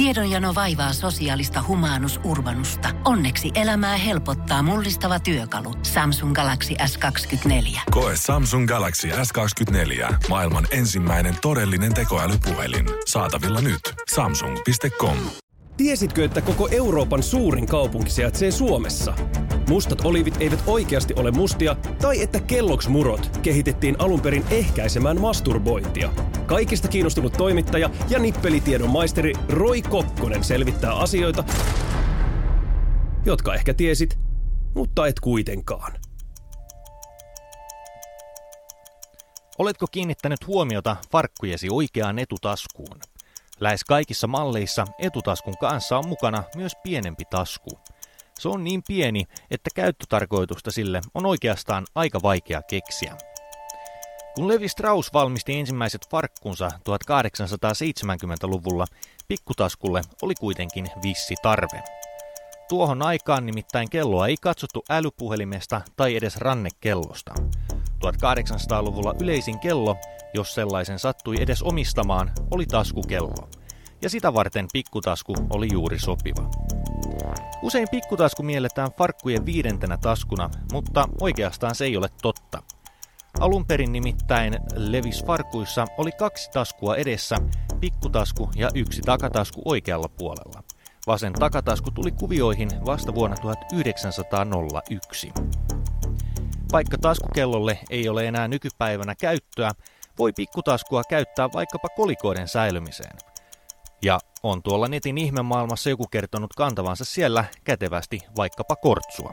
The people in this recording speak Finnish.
Tiedonjano vaivaa sosiaalista humanus urbanusta. Onneksi elämää helpottaa mullistava työkalu. Samsung Galaxy S24. Koe Samsung Galaxy S24. Maailman ensimmäinen todellinen tekoälypuhelin. Saatavilla nyt. Samsung.com. Tiesitkö, että koko Euroopan suurin kaupunki sijaitsee Suomessa? Mustat olivit eivät oikeasti ole mustia, tai että kelloksmurot kehitettiin alun perin ehkäisemään masturbointia. Kaikista kiinnostunut toimittaja ja nippelitiedon maisteri Roy Kokkonen selvittää asioita, jotka ehkä tiesit, mutta et kuitenkaan. Oletko kiinnittänyt huomiota farkkujesi oikeaan etutaskuun? Lähes kaikissa malleissa etutaskun kanssa on mukana myös pienempi tasku. Se on niin pieni, että käyttötarkoitusta sille on oikeastaan aika vaikea keksiä. Kun Levi Strauss valmisti ensimmäiset farkkunsa 1870-luvulla, pikkutaskulle oli kuitenkin vissi tarve. Tuohon aikaan nimittäin kelloa ei katsottu älypuhelimesta tai edes rannekellosta. 1800-luvulla yleisin kello, jos sellaisen sattui edes omistamaan, oli taskukello. Ja sitä varten pikkutasku oli juuri sopiva. Usein pikkutasku mielletään farkkujen viidentenä taskuna, mutta oikeastaan se ei ole totta. Alun perin nimittäin Levis farkuissa oli kaksi taskua edessä, pikkutasku ja yksi takatasku oikealla puolella. Vasen takatasku tuli kuvioihin vasta vuonna 1901. Vaikka taskukellolle ei ole enää nykypäivänä käyttöä, voi pikkutaskua käyttää vaikkapa kolikoiden säilymiseen. Ja on tuolla netin ihmemaailmassa joku kertonut kantavansa siellä kätevästi vaikkapa kortsua.